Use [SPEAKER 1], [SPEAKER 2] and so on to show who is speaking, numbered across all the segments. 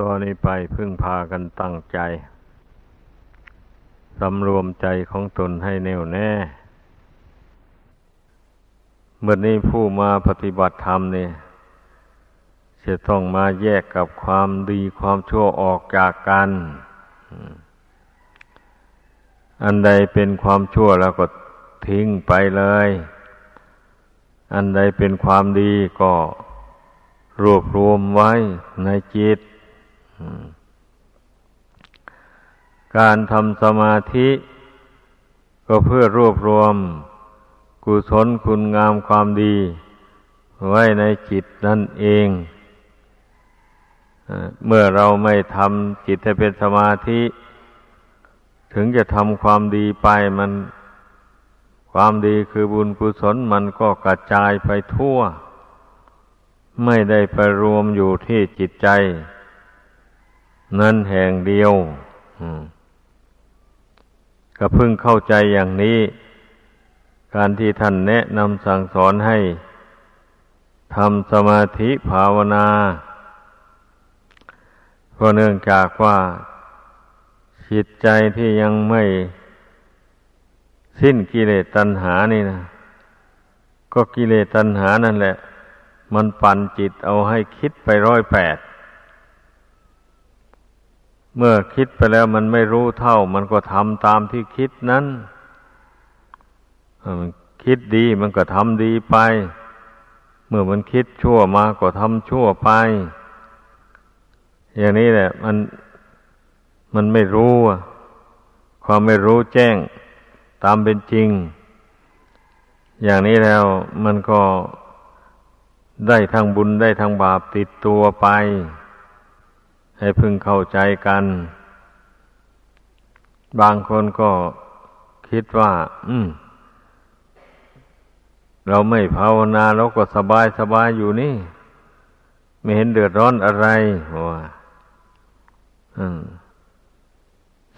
[SPEAKER 1] ตอนนี้ไปพึ่งพากันตั้งใจ สำรวมใจของตนให้แน่วแน่ เมื่อนี้ผู้มาปฏิบัติธรรมเนี่ยจะต้องมาแยกกับความดีความชั่วออกจากกัน อันใดเป็นความชั่วแล้วก็ทิ้งไปเลย อันใดเป็นความดีก็รวบรวมไว้ในจิต การทำสมาธิ ก็เพื่อรวบรวม กุศลคุณงามความดี ไว้ในจิตนั่นเอง เมื่อเราไม่ทำจิตให้เป็นสมาธิ ถึงจะทำความดีไปมันความดีคือบุญกุศลมันก็กระจายไปทั่ว ไม่ได้ไปรวมอยู่ที่จิตใจ นั่นแห่งเดียวก็เพิ่งเข้าใจอย่างนี้ การที่ท่านแนะนำสั่งสอนให้ทำสมาธิภาวนาก็เนื่องจากว่าจิตใจที่ยังไม่สิ้นกิเลสตัณหานี่นะ ก็กิเลสตัณหานั่นแหละ มันปั่นจิตเอาให้คิดไปร้อยแปด เมื่อคิดไปแล้วมันไม่รู้เท่า มันก็ทำตามที่คิดนั้นคิดดีมันก็ทำดีไป เมื่อมันคิดชั่วมาก็ทำชั่วไป อย่างนี้แหละ มันมันไม่รู้ความไม่รู้แจ้งตามเป็นจริง อย่างนี้แล้วมันก็ได้ทั้งบุญได้ทั้งบาปติดตัวไป ให้พึงเข้าใจกัน บางคนก็คิดว่า อืม เราไม่ภาวนาเราก็สบายสบายอยู่นี่ ไม่เห็นเดือดร้อนอะไรว่า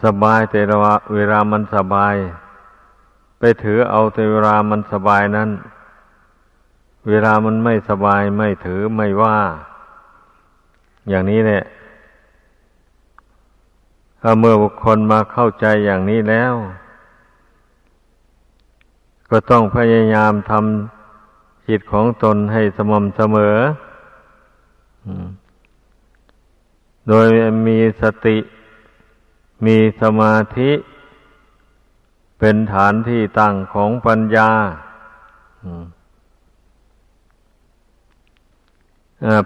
[SPEAKER 1] สบายแต่เวลามันสบาย ไปถือเอาแต่เวลามันสบายนั้น เวลามันไม่สบายไม่ถือไม่ว่า อย่างนี้แหละ ถ้าเมื่อบุคคลมาเข้าใจอย่างนี้แล้ว ก็ต้องพยายามทำจิตของตนให้สม่ำเสมอ โดยมีสติ มีสมาธิ เป็นฐานที่ตั้งของปัญญา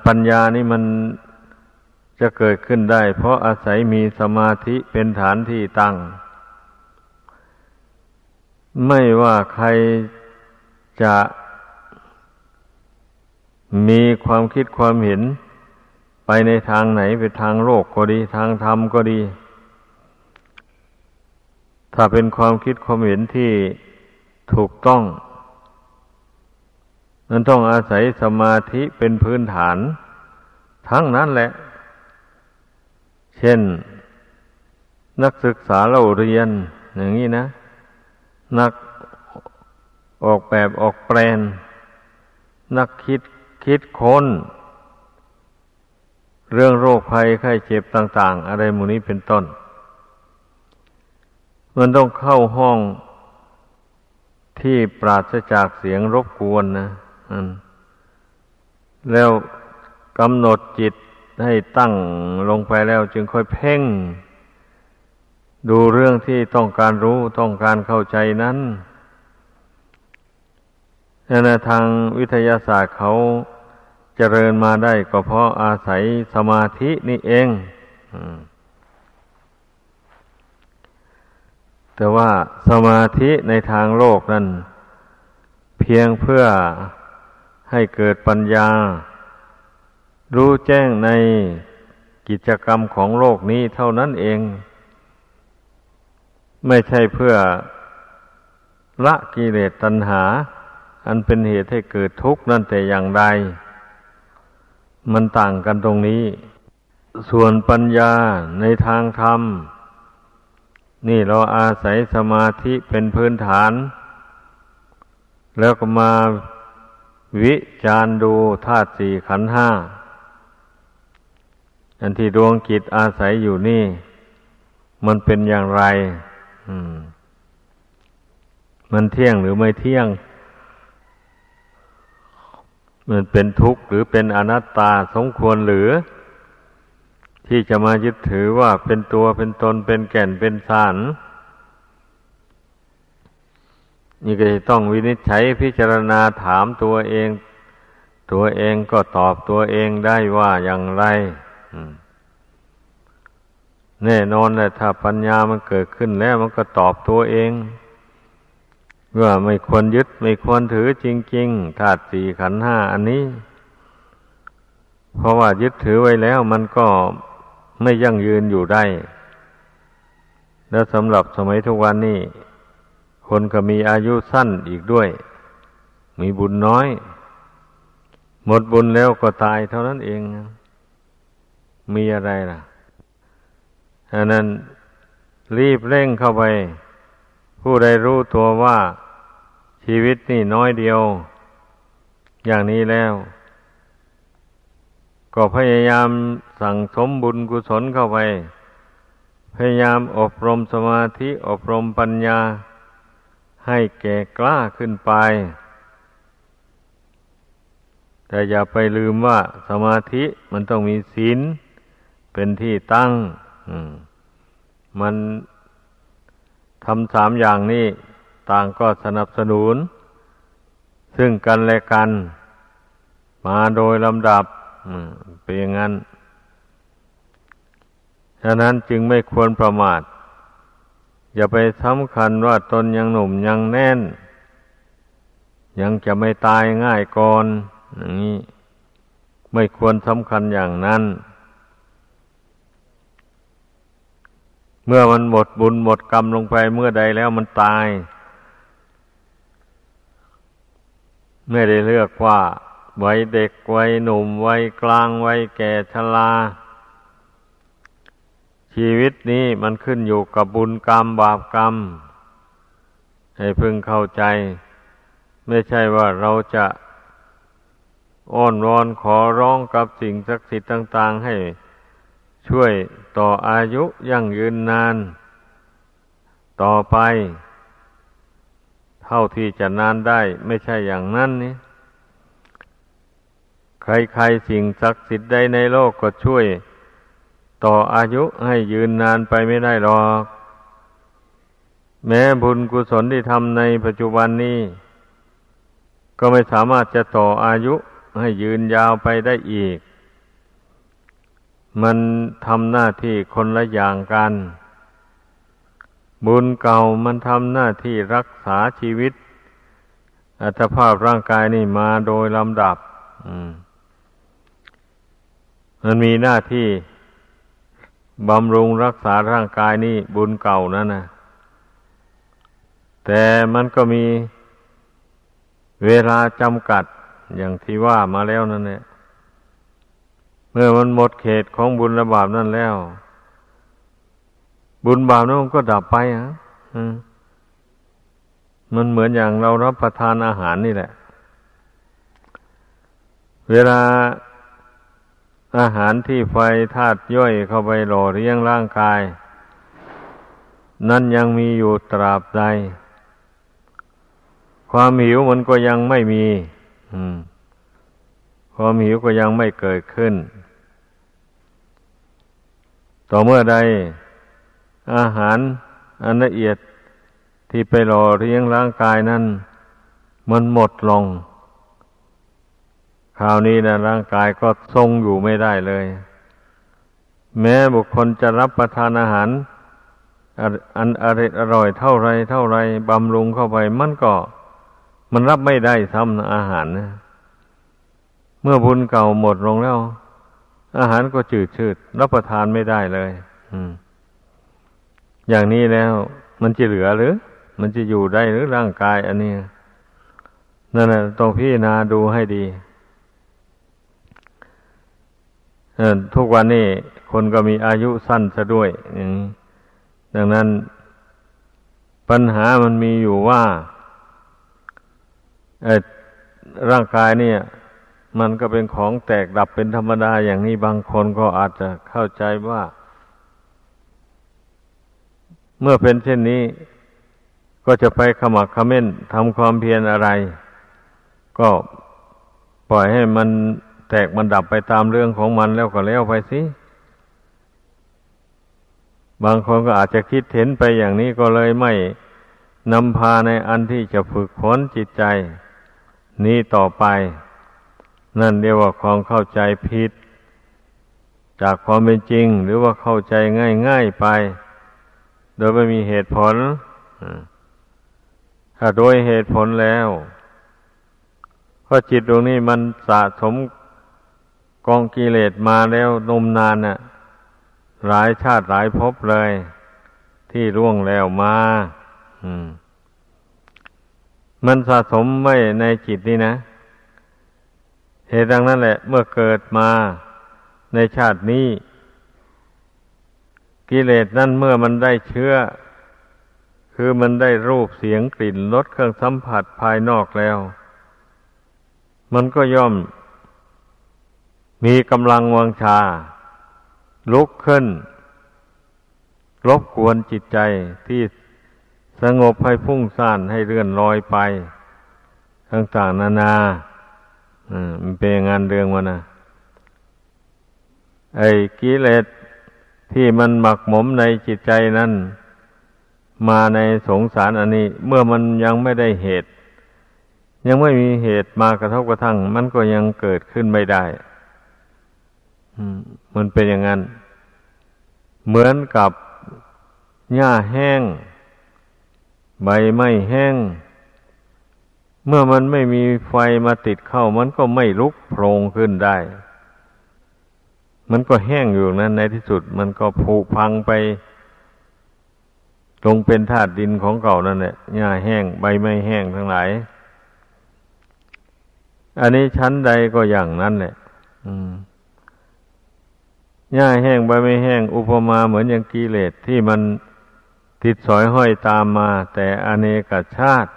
[SPEAKER 1] ปัญญานี่มัน จะเกิดขึ้นได้ เพราะอาศัยมีสมาธิเป็นฐานที่ตั้ง ไม่ว่าใครจะมีความคิดความเห็น ไปในทางไหนไปทางโลกก็ดี ทางธรรมก็ดี ถ้าเป็นความคิดความเห็นที่ถูกต้องมันต้องอาศัยสมาธิเป็นพื้นฐาน ทั้งนั้นแหละ เช่น นักศึกษาเราเรียน อย่างนี้นะ นักออกแบบออกแปลน นักคิดคิดค้น เรื่องโรคภัยไข้เจ็บต่าง ๆ อะไรมูนี้เป็นต้น มันต้องเข้าห้องที่ปราศจากเสียงรบกวนนะแล้วกำหนดจิต ให้ตั้งลงไปแล้วจึงค่อยเพ่ง ดูเรื่องที่ต้องการรู้ต้องการเข้าใจนั้นในทางวิทยาศาสตร์เขาเจริญมาได้ก็เพราะอาศัยสมาธินี่เองแต่ว่าสมาธิในทางโลกนั้น เพียงเพื่อให้เกิดปัญญา รู้แจ้งในกิจกรรมของโลกนี้เท่านั้นเอง ไม่ใช่เพื่อละกิเลสตัณหา อันเป็นเหตุให้เกิดทุกข์นั่นแต่อย่างใด มันต่างกันตรงนี้ ส่วนปัญญาในทางธรรม นี่เราอาศัยสมาธิเป็นพื้นฐาน แล้วก็มาวิจารดูธาตุสี่ขันห้า อันที่ดวงกิจอาศัยอยู่นี่ มันเป็นอย่างไร อืม มันเที่ยงหรือไม่เที่ยง มันเป็นทุกข์หรือเป็นอนัตตาสมควรหรือ ที่จะมายึดถือว่าเป็นตัวเป็นตนเป็นแก่นเป็นสารนี่ก็จะต้องวินิจฉัยพิจารณาถามตัวเอง ตัวเองก็ตอบตัวเองได้ว่าอย่างไร แน่นอนแหละถ้าปัญญามันเกิดขึ้นแล้วมันก็ตอบตัวเอง ว่าไม่ควรยึดไม่ควรถือจริงๆธาตุสี่ขันห้าอันนี้ เพราะว่ายึดถือไว้แล้วมันก็ไม่ยั่งยืนอยู่ได้ แล้วสำหรับสมัยทุกวันนี้ คนก็มีอายุสั้นอีกด้วย มีบุญน้อย หมดบุญแล้วก็ตายเท่านั้นเอง มีอะไรล่ะอันนั้นรีบเร่งเข้าไป ผู้ใดรู้ตัวว่าชีวิตนี่น้อยเดียว อย่างนี้แล้ว ก็พยายามสั่งสมบุญกุศลเข้าไป พยายามอบรมสมาธิอบรมปัญญา ให้แก่กล้าขึ้นไป แต่อย่าไปลืมว่าสมาธิมันต้องมีศีล เป็นที่ตั้งมันทำสามอย่างนี้ต่างก็สนับสนุน ซึ่งกันและกัน มาโดยลำดับเป็นอย่างนั้นฉะนั้นจึงไม่ควรประมาท อย่าไปสำคัญว่าตนยังหนุ่มยังแน่น ยังจะไม่ตายง่ายก่อนอย่างนี้ไม่ควรสำคัญอย่างนั้น เมื่อมันหมดบุญหมดกรรมลงไปเมื่อใดแล้วมันตาย ไม่ได้เลือกว่าวัยเด็กวัยหนุ่มวัยกลางวัยแก่ชราชีวิตนี้มันขึ้นอยู่กับบุญกรรมบาปกรรม ให้พึงเข้าใจ ไม่ใช่ว่าเราจะอ้อนวอนขอร้องกับสิ่งศักดิ์สิทธิ์ต่าง ๆ ให้ช่วย ต่ออายุยั่งยืนนาน ต่อไป เท่าที่จะนานได้ไม่ใช่อย่างนั้นนี่ใครๆสิ่งศักดิ์สิทธิ์ใดในโลกก็ช่วย ต่ออายุให้ยืนนานไปไม่ได้หรอก แม้บุญกุศลที่ทำในปัจจุบันนี้ ก็ไม่สามารถจะต่ออายุให้ยืนยาวไปได้อีก มันทำหน้าที่คนละอย่างกัน บุญเก่ามันทำหน้าที่รักษาชีวิต อัตภาพร่างกายนี่มาโดยลำดับมันมีหน้าที่บำรุงรักษาร่างกายนี่บุญเก่านั่นนะแต่มันก็มีเวลาจำกัดอย่างที่ว่ามาแล้วนั่นแหละ มื่อมันหมดเขตของบุญระบาปนั่นแล้ว บุญบาปนั้นมันก็ดับไปอะมันเหมือนอย่างเรารับประทานอาหารนี่แหละ เวลาอาหารที่ไฟธาตุย่อยเข้าไปหล่อเลี้ยงร่างกาย นั่นยังมีอยู่ตราบใด ความหิวมันก็ยังไม่มี ความหิวก็ยังไม่เกิดขึ้น ต่อเมื่อใดอาหารอันละเอียดที่ไปหล่อเลี้ยงร่างกายนั้น มันหมดลง คราวนี้นะร่างกายก็ทรงอยู่ไม่ได้เลย แม้บุคคลจะรับประทานอาหาร อันอร่อยอร่อยเท่าไรเท่าไรบำรุงเข้าไป มันก็ มันรับไม่ได้ซ้ำอาหารนะเมื่อบุญเก่าหมดลงแล้ว อาหารก็จืดชืด รับประทานไม่ได้เลยอืมอย่างนี้แล้วมันจะเหลือหรือ มันจะอยู่ได้หรือร่างกายอันนี้นั่นแหละต้องพิจารณาดูให้ดีทุกวันนี้คนก็มีอายุสั้นซะด้วยดังนั้นปัญหามันมีอยู่ว่าร่างกายเนี่ย มันก็เป็นของแตกดับเป็นธรรมดาอย่างนี้บางคนก็อาจจะเข้าใจว่า เมื่อเป็นเช่นนี้ ก็จะไปขมักขม้นทำความเพียรอะไร ก็ปล่อยให้มันแตกมันดับไปตามเรื่องของมันแล้วก็แล้วไปสิบางคนก็อาจจะคิดเห็นไปอย่างนี้ก็เลยไม่นำพาในอันที่จะฝึกฝนจิตใจ นี้ต่อไป นั่นเรียกว่าความเข้าใจผิด จากความเป็นจริง หรือว่าเข้าใจง่าย ๆไป โดยไม่มีเหตุผลถ้าโดยเหตุผลแล้วเพราะจิตดวงนี้มันสะสมกองกิเลสมาแล้วนมนานน่ะ หลายชาติหลายภพเลย ที่ร่วงแล้วมา อืม มันสะสมไว้ในจิตนี่นะ เหตุดังนั้นแหละ เมื่อเกิดมาในชาตินี้ กิเลสนั่นเมื่อมันได้เชื้อ คือมันได้รูปเสียงกลิ่นรสเครื่องสัมผัสภายนอกแล้ว มันก็ย่อม มีกำลังวังชา ลุกขึ้น รบกวนจิตใจที่สงบให้พุ่งซ่านให้เลื่อนลอยไป ต่างๆนานาอ่า มันเป็นงานเรื่องวะนะไอ้กิเลสที่มันหมักหมมในจิตใจนั้น มาในสงสารอันนี้ เมื่อมันยังไม่ได้เหตุ ยังไม่มีเหตุมากระทบกระทั่ง มันก็ยังเกิดขึ้นไม่ได้มันเป็นอย่างนั้น เหมือนกับหญ้าแห้ง ใบไม้แห้ง เมื่อมันไม่มีไฟมาติดเข้า มันก็ไม่ลุกโผล่ขึ้นได้ มันก็แห้งอยู่นั้นในที่สุด มันก็ผุพังไป ลงเป็นธาตุดินของเก่านั่นแหละหญ้าแห้งใบไม้แห้งทั้งหลาย อันนี้ชั้นใดก็อย่างนั้นแหละหญ้าแห้งใบไม่แห้ง อุปมาเหมือนอย่างกิเลสที่มันติดสอยห้อยตามมา แต่อเนกชาติ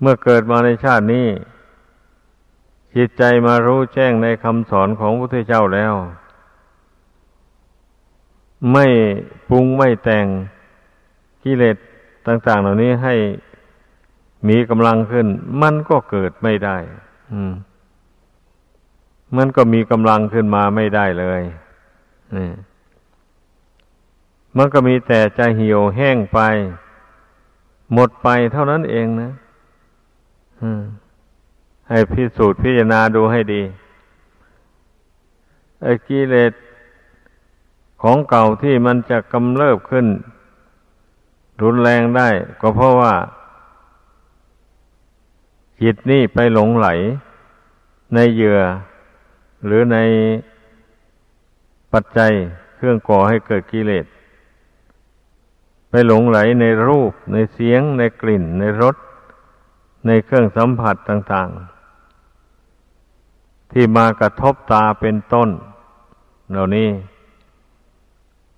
[SPEAKER 1] เมื่อเกิดมาในชาตินี้ จิตใจมารู้แจ้งในคำสอนของพระพุทธเจ้าแล้ว ไม่ปรุงไม่แต่งกิเลสต่าง ๆ เหล่านี้ให้มีกำลังขึ้น มันก็เกิดไม่ได้ อืม มันก็มีกำลังขึ้นมาไม่ได้เลยนี่มันก็มีแต่จะเหี่ยวแห้งไป หมดไปเท่านั้นเองนะ ให้พิสูจน์พิจารณาดูให้ดีไอ้กิเลสของเก่าที่มันจะกำเริบขึ้น รุนแรงได้ ก็เพราะว่าจิตนี่ไปหลงไหล ในเหยื่อ หรือในปัจจัยเครื่องก่อให้เกิดกิเลส ไปหลงไหลในรูป ในเสียง ในกลิ่น ในรส ในเครื่องสัมผัสต่าง ๆ ที่มากระทบตาเป็นต้น เหล่านี้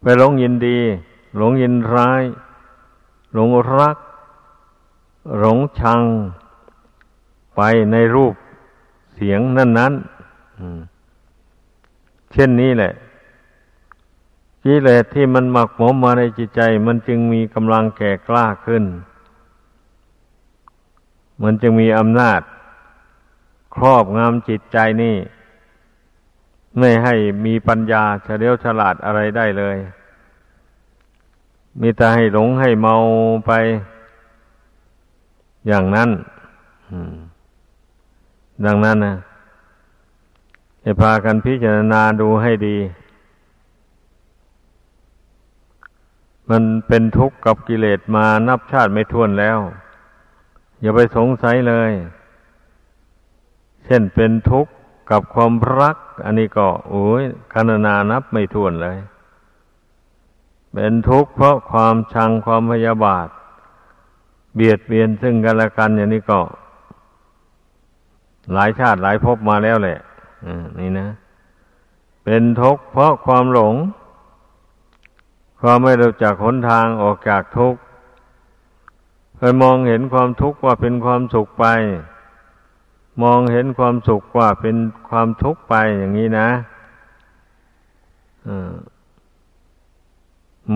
[SPEAKER 1] ไปหลงยินดี หลงยินร้าย หลงรัก หลงชัง ไปในรูปเสียงนั้น ๆ เช่นนี้แหละกิเลสที่มันหมักหมมมาในจิตใจ มันจึงมีกำลังแก่กล้าขึ้น มันจึงมีอำนาจ ครอบงำจิตใจนี่ ไม่ให้มีปัญญาเฉลียวฉลาดอะไรได้เลย มีแต่ให้หลงให้เมาไป อย่างนั้นดังนั้นนะให้พากันพิจารณาดูให้ดี มันเป็นทุกข์กับกิเลสมานับชาติไม่ท้วนแล้ว อย่าไปสงสัยเลย เช่นเป็นทุกข์กับความรัก อันนี้ก็โอ้ยคณนานับไม่ท้วนเลย เป็นทุกข์เพราะความชังความพยาบาท เบียดเบียนซึ่งกันและกันอย่างนี้ก็ หลายชาติหลายภพมาแล้วแหละนี่นะ เป็นทุกข์เพราะความหลง ความไม่รู้จักหนทางออกจากทุกข์ เคยมองเห็นความทุกข์ว่าเป็นความสุขไป มองเห็นความสุขว่าเป็นความทุกข์ไปอย่างนี้นะ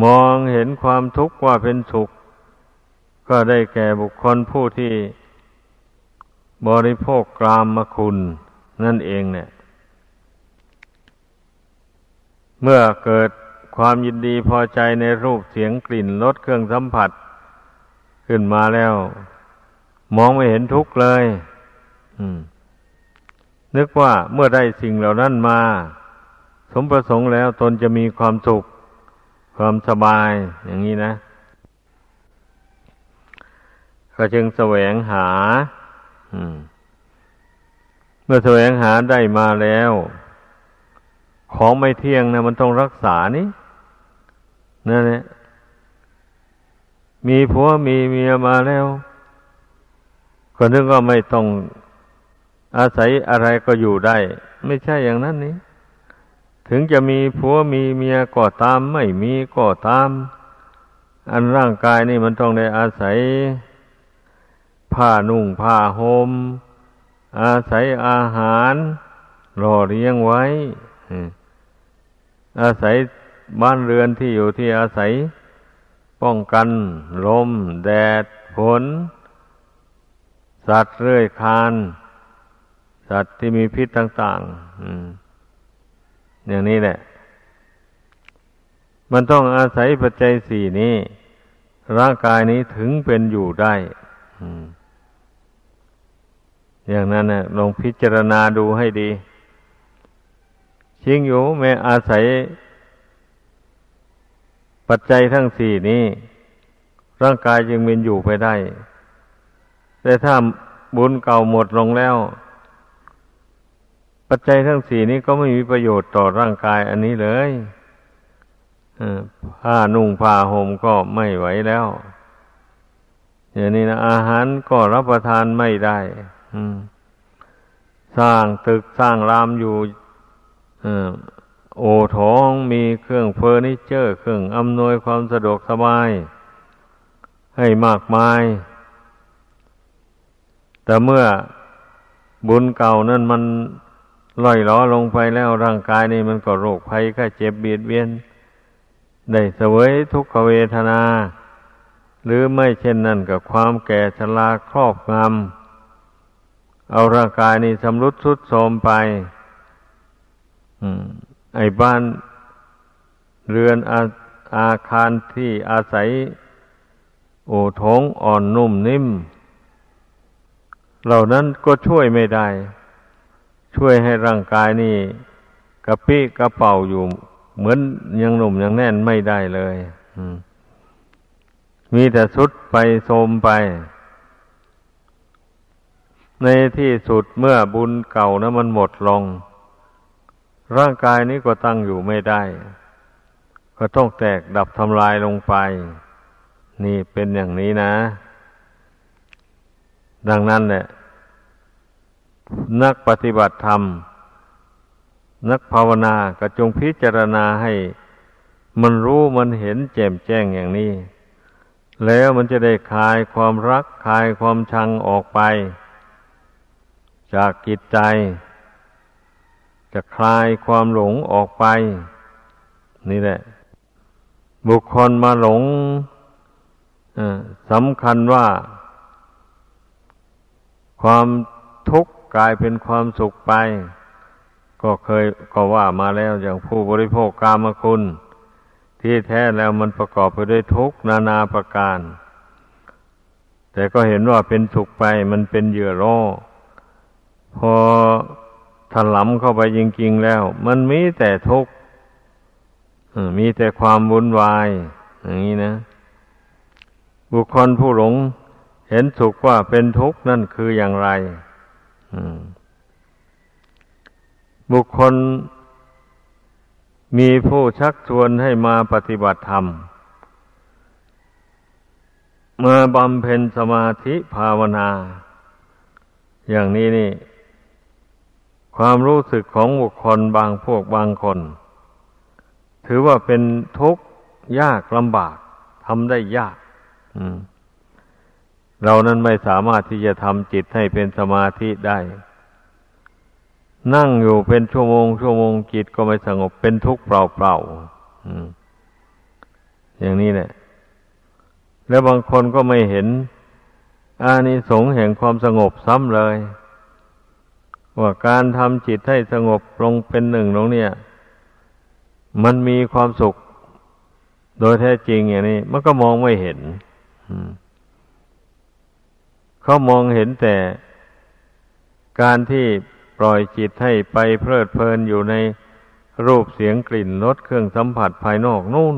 [SPEAKER 1] มองเห็นความทุกข์ว่าเป็นสุข ก็ได้แก่บุคคลผู้ที่บริโภคกรามมคุณ นั่นเองเนี่ย เมื่อเกิดความยินดีพอใจในรูปเสียงกลิ่นรสเครื่องสัมผัส ขึ้นมาแล้ว มองไม่เห็นทุกข์เลยนึกว่าเมื่อได้สิ่งเหล่านั้นมา สมประสงค์แล้วตนจะมีความสุข ความสบายอย่างนี้นะ ก็จึงแสวงหาเมื่อแสวงหาได้มาแล้ว ของไม่เที่ยงนะมันต้องรักษานี่นั่นแหละ มีผัวมีเมียมาแล้วก็นึงกว่าไม่ต้องอาศัยอะไรก็อยู่ได้ ไม่ใช่อย่างนั้นนี่ถึงจะมีผัวมีเมียก็ตาม ไม่มีก็ตาม อันร่างกายนี่มันต้องได้อาศัยผ้านุ่งผ้าหม่มอาศัยอาหารรอเลี้ยงไว้อาศัยบ้านเรือนที่อยู่ที่อาศัย ป้องกัน ลม แดดฝนสัตว์เรื่อยคานสัตว์ที่มีพิษต่างๆอย่างนี้แหละ มันต้องอาศัยปัจจัยสี่นี้ ร่างกายนี้ถึงเป็นอยู่ได้อย่างนั้นนะลองพิจารณาดูให้ดีชิงอยู่แม้อาศัย ปัจจัยทั้งสี่นี้ ร่างกายจึงมีอยู่ไปได้ แต่ถ้าบุญเก่าหมดลงแล้ว ปัจจัยทั้งสี่นี้ก็ไม่มีประโยชน์ต่อร่างกายอันนี้เลยผ้านุ่งผ้าห่มก็ไม่ไหวแล้ว อย่างนี้นะอาหารก็รับประทานไม่ได้สร้างตึกสร้างรามอยู่ โอท้องมีเครื่องเฟอร์นิเจอร์ เครื่องอำนวยความสะดวกสบาย ให้มากมาย แต่เมื่อบุญเก่านั้นมันล่อยล้อลงไปแล้วร่างกายนี่มันก็โรคภัยแค่เจ็บเบียดเบียน ได้เสวยทุกขเวทนา หรือไม่เช่นนั้นกับความแก่ชราครอบงำเอาร่างกายนี้สำรุดสุดโทรมไป ไอ้บ้านเรือนอาอาคารที่อาศัย โอทงอ่อนนุ่มนิ่ม เหล่านั้นก็ช่วยไม่ได้ ช่วยให้ร่างกายนี่กระปี้กระเป๋าอยู่ เหมือนยังหนุ่มยังแน่นไม่ได้เลยมมีแต่สุดไปโทมไป ในที่สุดเมื่อบุญเก่านะมันหมดลง ร่างกายนี้ก็ตั้งอยู่ไม่ได้ ก็ต้องแตกดับทำลายลงไป นี่เป็นอย่างนี้นะ ดังนั้นแหละนักปฏิบัติธรรม นักภาวนาก็จงพิจารณาให้ มันรู้มันเห็นแจ่มแจ้งอย่างนี้ แล้วมันจะได้คลายความรักคลายความชังออกไป จากกิจใจ จะคลายความหลงออกไป นี่แหละ บุคคลมาหลงสำคัญว่า ความทุกข์กลายเป็นความสุขไป ก็เคยก็ว่ามาแล้วอย่างผู้บริโภคกามคุณ ที่แท้แล้วมันประกอบไปด้วยทุกข์นานาประการ แต่ก็เห็นว่าเป็นสุขไปมันเป็นเหยื่อร่อพอ ลำเข้าไปจริงๆแล้ว มันมีแต่ทุกข์มีแต่ความวุ่นวาย อย่างนี้นะ บุคคลผู้หลง เห็นสุขว่าเป็นทุกข์นั่นคืออย่างไรบุคคลมีผู้ชักชวนให้มาปฏิบัติธรรม มาบำเพ็ญสมาธิภาวนา อย่างนี้นี่ ความรู้สึกของบุคคลบางพวกบางคน ถือว่าเป็นทุกข์ยากลำบากทำได้ยากเรานั้นไม่สามารถที่จะทำจิตให้เป็นสมาธิได้ นั่งอยู่เป็นชั่วโมง ชั่วโมงจิตก็ไม่สงบเป็นทุกข์เปล่าๆอย่างนี้แหละ แล้วบางคนก็ไม่เห็นอานิสงส์แห่งความสงบซ้ำเลย ว่าการทำจิตให้สงบลงเป็นหนึ่งลงเนี่ย มันมีความสุข โดยแท้จริงอย่างนี้ มันก็มองไม่เห็นเขามองเห็นแต่การที่ปล่อยจิตให้ไปเพลิดเพลินอยู่ในรูปเสียงกลิ่นรสเครื่องสัมผัสภายนอกนู่น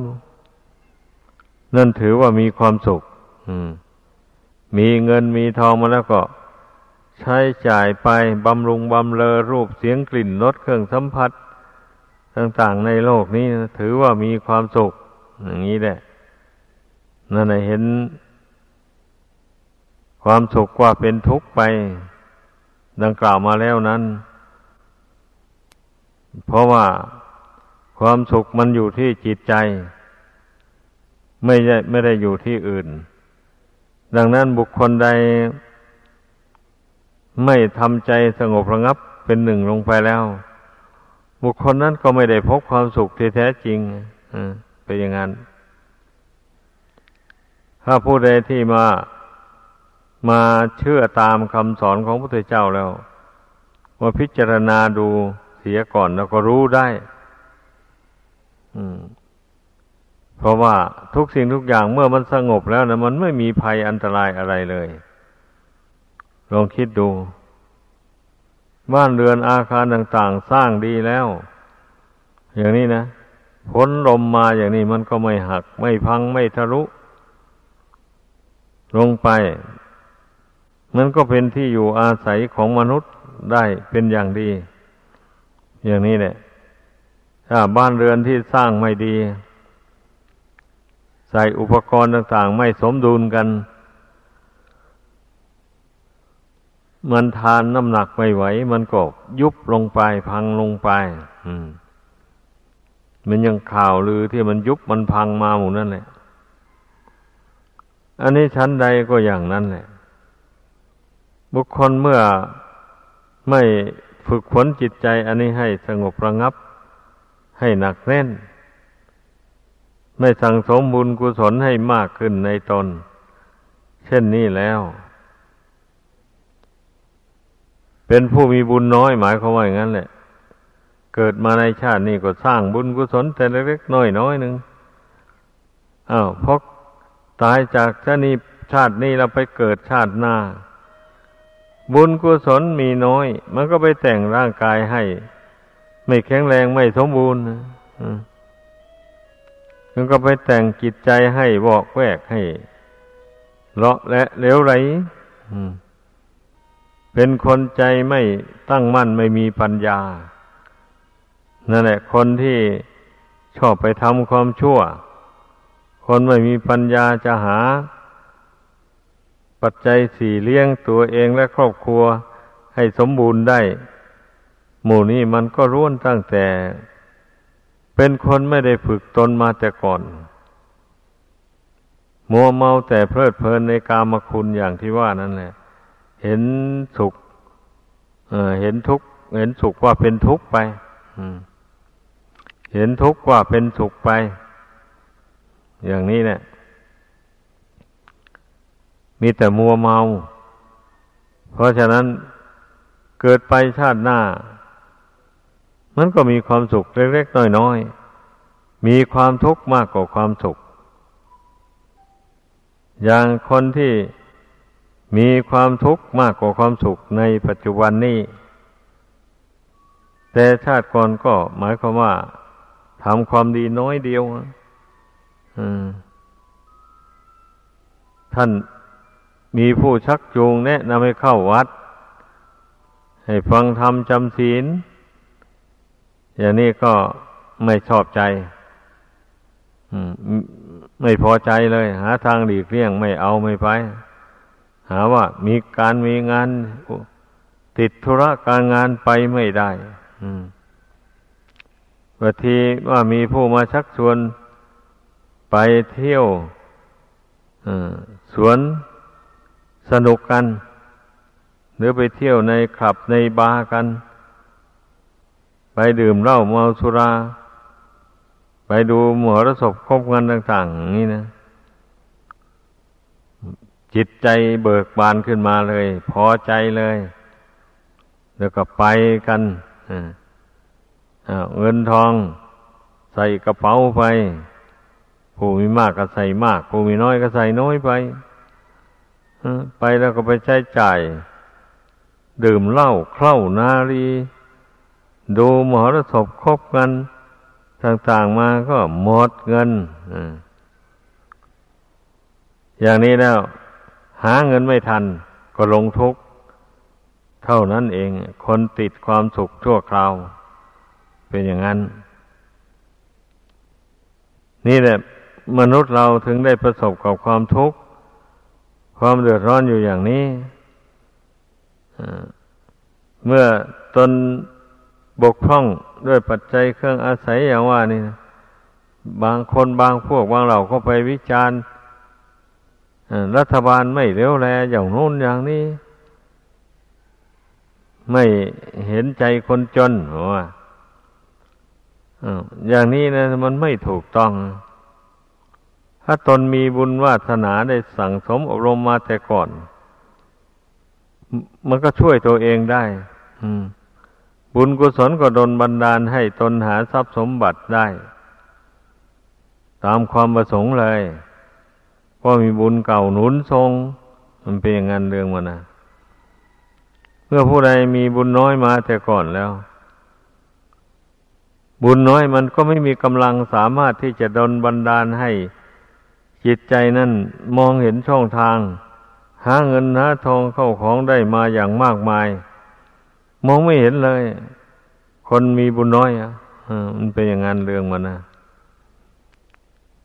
[SPEAKER 1] นั่นถือว่ามีความสุข มีเงินมีทองมาแล้วก็ ใช้จ่ายไปบำรุงบำเลอรูปเสียงกลิ่นรสเครื่องสัมผัส ต่างๆในโลกนี้ถือว่ามีความสุข อย่างนี้แหละนั่นเห็น ความสุขว่าเป็นทุกข์ไป ดังกล่าวมาแล้วนั้น เพราะว่าความสุขมันอยู่ที่จิตใจ ไม่ได้ไม่ได้อยู่ที่อื่น ดังนั้นบุคคลใด ไม่ทำใจสงบระงับเป็นหนึ่งลงไปแล้ว บุคคลนั้นก็ไม่ได้พบความสุขที่แท้จริงเป็นอย่างนั้น ถ้าผู้ใดที่มามาเชื่อตามคำสอนของพระพุทธเจ้าแล้วมาพิจารณาดูเสียก่อนแล้วก็รู้ได้เพราะว่าทุกสิ่งทุกอย่างเมื่อมันสงบแล้วนะมันไม่มีภัยอันตรายอะไรเลย ลองคิดดู บ้านเรือนอาคารต่างๆ สร้างดีแล้ว อย่างนี้นะพ้นลมมาอย่างนี้มันก็ไม่หัก ไม่พังไม่ทะลุ ลงไป มันก็เป็นที่อยู่อาศัยของมนุษย์ได้เป็นอย่างดี อย่างนี้แหละถ้าบ้านเรือนที่สร้างไม่ดี ใส่อุปกรณ์ต่าง ๆ ไม่สมดุลกัน มันทานน้ำหนักไม่ไหว มันก็ยุบลงไป พังลงไปมันยังข่าวลือที่มันยุบมันพังมาหมู่นั่นแหละ อันนี้ชั้นใดก็อย่างนั้นแหละ บุคคลเมื่อไม่ฝึกฝนจิตใจ อันนี้ให้สงบระงับ ให้หนักแน่น ไม่สั่งสมบุญกุศลให้มากขึ้นในตน เช่นนี้แล้ว เป็นผู้มีบุญน้อยหมายความว่าอย่างนั้นแหละ เกิดมาในชาตินี้ก็สร้างบุญกุศลแต่เล็กๆน้อยน้อยหนึ่งอ้าวพอตายจากชาตินี้ชาตินี้เราไปเกิดชาติหน้า บุญกุศลมีน้อย มันก็ไปแต่งร่างกายให้ ไม่แข็งแรงไม่สมบูรณ์มันก็ไปแต่งจิตใจให้บอกแวกให้เลาะและเลวไหล เป็นคนใจไม่ตั้งมั่นไม่มีปัญญา นั่นแหละ คนที่ชอบไปทำความชั่ว คนไม่มีปัญญาจะหา ปัจจัยสี่เลี้ยงตัวเองและครอบครัวให้สมบูรณ์ได้ หมู่นี้มันก็ร่วนตั้งแต่ เป็นคนไม่ได้ฝึกตนมาแต่ก่อน มัวเมาแต่เพลิดเพลินในกามคุณอย่างที่ว่านั่นแหละ เห็นสุขเเห็นทุกข์เห็นสุขว่าเป็นทุกข์ไปเห็นทุกข์ว่าเป็นสุขไป อย่างนี้เนี่ยมีแต่มัวเมา เพราะฉะนั้นเกิดไปชาติหน้า มันก็มีความสุขเล็กๆน้อยๆมีความทุกข์มากกว่าความสุข อย่างคนที่ มีความทุกข์มากกว่าความสุขในปัจจุบันนี้แต่ชาติก่อนก็หมายความว่าทำความดีน้อยเดียวท่านมีผู้ชักจูงแนะนำให้เข้าวัด ให้ฟังธรรมจำศีล อย่างนี้ก็ไม่ชอบใจไม่พอใจเลย หาทางหลีกเลี่ยงไม่เอาไม่ไป หาว่ามีการมีงานติดธุระการงานไปไม่ได้บางทีว่ามีผู้มาชักชวนไปเที่ยวสวนสนุกกัน หรือไปเที่ยวในคลับในบาร์กัน ไปดื่มเหล้าเมาสุรา ไปดูหมอรสพคบกันต่างๆอย่างนี้นะ จิตใจเบิกบานขึ้นมาเลย พอใจเลย แล้วก็ไปกันเงินทองใส่กระเป๋าไป ผู้มีมากก็ใส่มาก ผู้มีน้อยก็ใส่น้อยไปไปแล้วก็ไปใช้จ่าย ดื่มเหล้าเคล้านารี ดูมหรสพคบกัน ต่างๆมาก็หมดเงินอย่างนี้แล้ว หาเงินไม่ทันก็ลงทุกข์เท่านั้นเอง คนติดความสุขชั่วคราว เป็นอย่างนั้น นี่แหละ มนุษย์เราถึงได้ประสบกับความทุกข์ ความเดือดร้อนอยู่อย่างนี้เมื่อตนบกพร่องด้วยปัจจัยเครื่องอาศัยอย่างว่านี่นะบางคนบางพวกบางเหล่าก็ไปวิจารณ์ รัฐบาลไม่เลี้ยวแลอย่างโน้นอย่างนี้ ไม่เห็นใจคนจนว่าอย่างนี้นะมันไม่ถูกต้อง ถ้าตนมีบุญวาสนาได้สั่งสมอบรมมาแต่ก่อน มันก็ช่วยตัวเองได้บุญกุศลก็ดนบันดาลให้ตนหาทรัพย์สมบัติได้ ตามความประสงค์เลย เพราะมีบุญเก่าหนุนทรง มันเป็นอย่างนั้นเรื่องมันนะเมื่อผู้ใดมีบุญน้อยมาแต่ก่อนแล้ว บุญน้อยมันก็ไม่มีกำลังสามารถที่จะดนบันดาลให้จิตใจนั่นมองเห็นช่องทาง หาเงินหาทองเข้าของได้มาอย่างมากมาย มองไม่เห็นเลย คนมีบุญน้อยอะมันเป็นอย่างนั้นเรื่องมันนะ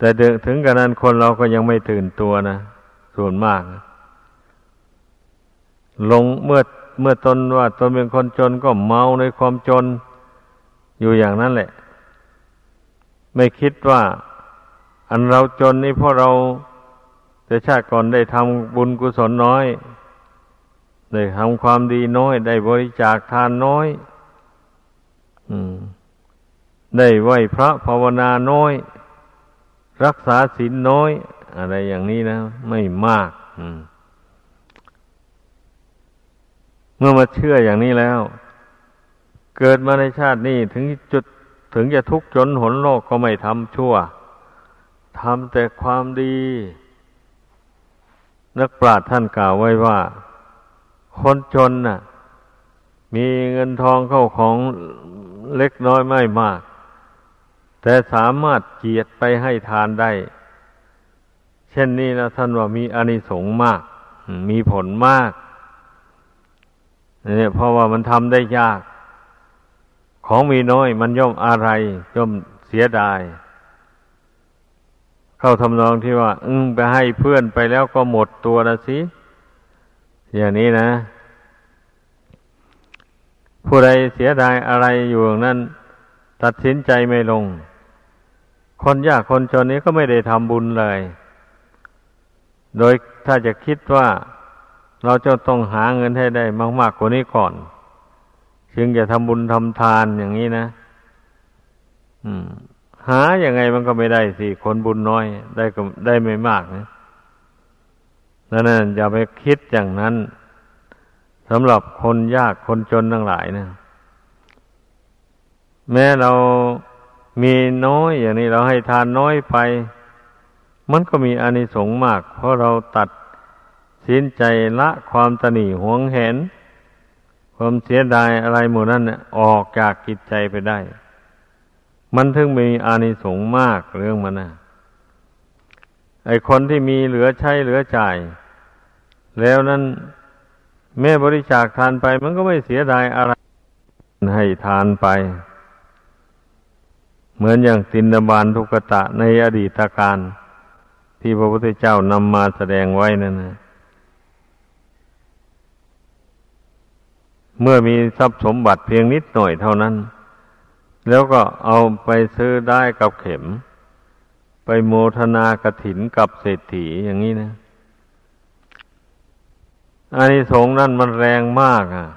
[SPEAKER 1] แต่ถึงกระนั้นคนเราก็ยังไม่ตื่นตัวนะ ส่วนมากลงเมื่อเมื่อตนว่าตนเป็นคนจนก็เมาในความจนอยู่อย่างนั้นแหละ ไม่คิดว่า อันเราจนนี่เพราะเราแต่ชาติก่อนได้ทำบุญกุศลน้อย ได้ทำความดีน้อย ได้บริจาคทานน้อยอได้ไหวพระภาวนาน้อย รักษาศีลน้อย อะไรอย่างนี้นะ ไม่มากเมื่อมาเชื่ออย่างนี้แล้ว เกิดมาในชาตินี้ถึงจุดถึงจะทุกข์จนหนโลกก็ไม่ทำชั่วทำแต่ความดี นักปราชญ์ท่านกล่าวไว้ว่า คนจนน่ะ มีเงินทองเข้าของเล็กน้อยไม่มาก แต่สามารถเจียดไปให้ทานได้ เช่นนี้นะท่านว่ามีอานิสงส์มาก มีผลมากเนี่ยเพราะว่ามันทำได้ยาก ของมีน้อยมันย่อมอะไร ย่อมเสียดาย เข้าทำนองที่ว่า อึ้งไปให้เพื่อนไปแล้วก็หมดตัวละสิ อย่างนี้นะ ผู้ใดเสียดายอะไรอยู่นั้น ตัดสินใจไม่ลง คนยากคนจนนี้ก็ไม่ได้ทำบุญเลย โดยถ้าจะคิดว่าเราจะต้องหาเงินให้ได้มาก ๆกว่านี้ก่อน จึงจะทำบุญทำทานอย่างนี้นะอืมหาอย่างไงมันก็ไม่ได้สิคนบุญน้อย ได้ก็ได้ไม่มากนะนั่นอย่าไปคิดอย่างนั้นสำหรับคนยากคนจนทั้งหลายนะ แม้เรา มีน้อยอย่างนี้เราให้ทานน้อยไป มันก็มีอานิสงส์มาก เพราะเราตัดสินใจละความตนีหวงเห็น ความเสียดายอะไรหมดนั้นออกจากกิจใจไปได้ มันถึงมีอานิสงส์มากเรื่องมันนะไอคนที่มีเหลือใช้เหลือจ่าย แล้วนั้นแม่บริจาคทานไป มันก็ไม่เสียดายอะไร ให้ทานไป เหมือนอย่างตินดาบานทุกตะในอดีตการที่พระพุทธเจ้านำมาแสดงไว้นั่นนะเมื่อมีทรัพย์สมบัติเพียงนิดหน่อยเท่านั้น แล้วก็เอาไปซื้อได้กับเข็ม ไปโมทนากระถินกับเศรษฐีอย่างนี้นะอานิสงส์นั่นมันแรงมากอะ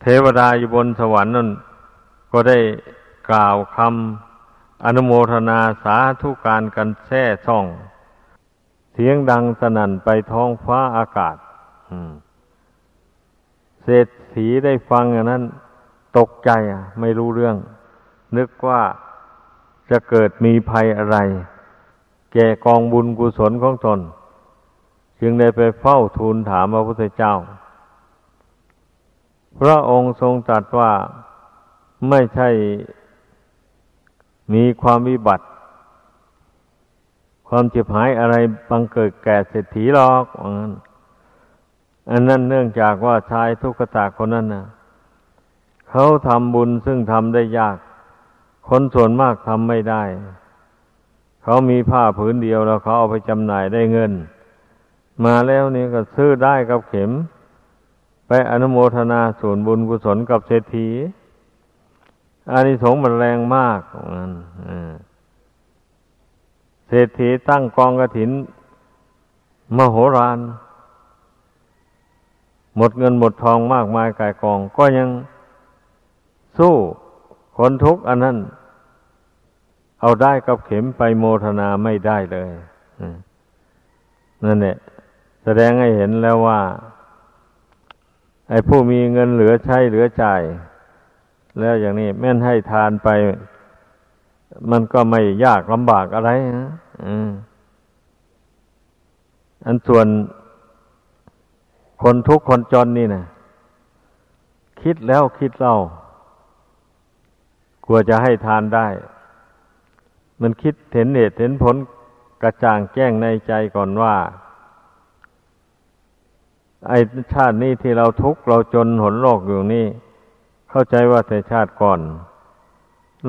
[SPEAKER 1] เทวดาอยู่บนสวรรค์นั่น ก็ได้กล่าวคำอนุโมทนาสาธุการกันแท้ช่อง เสียงดังสนั่นไปท้องฟ้าอากาศเศรษฐีได้ฟังอย่างนั้น ตกใจอะไม่รู้เรื่อง นึกว่าจะเกิดมีภัยอะไร แก่กองบุญกุศลของตนจึงได้ไปเฝ้าทูลถามพระพุทธเจ้า พระองค์ทรงตรัสว่า ไม่ใช่มีความวิบัติ ความเจ็บหายอะไรบังเกิดแก่เศรษฐีหรอกอันนั้นอันนั้นเนื่องจากว่าชายทุกขตาคนนั้นนะเขาทำบุญซึ่งทำได้ยาก คนส่วนมากทำไม่ได้ เขามีผ้าผืนเดียวแล้วเขาเอาไปจำหน่ายได้เงิน มาแล้วนี่ก็ซื้อได้กับเข็ม ไปอนุโมทนาส่วนบุญกุศลกับเศรษฐี อานิสงส์มันแรงมากนันเศรษฐีตั้งกองกระถิน มโหฬารหมดเงินหมดทองมากมายกายกอง ก็ยังสู้คนทุกข์อันนั้น เอาได้กับเข็มไปโมทนาไม่ได้เลยนั่นแหละแสดงให้เห็นแล้วว่า ไอ้ผู้มีเงินเหลือใช้เหลือจ่าย แล้วอย่างนี้แม่นให้ทานไป มันก็ไม่ยากลำบากอะไรนะอันส่วนคนทุกข์คนจนนี่นะคิดแล้วคิดเล่ากลัวจะให้ทานได้ มันคิดเห็นเหตุเห็นผลกระจ่างแจ้งในใจก่อนว่า ไอชาตินี้ที่เราทุกข์เราจนหนโลกอยู่นี่ เข้าใจว่าแต่ชาติก่อน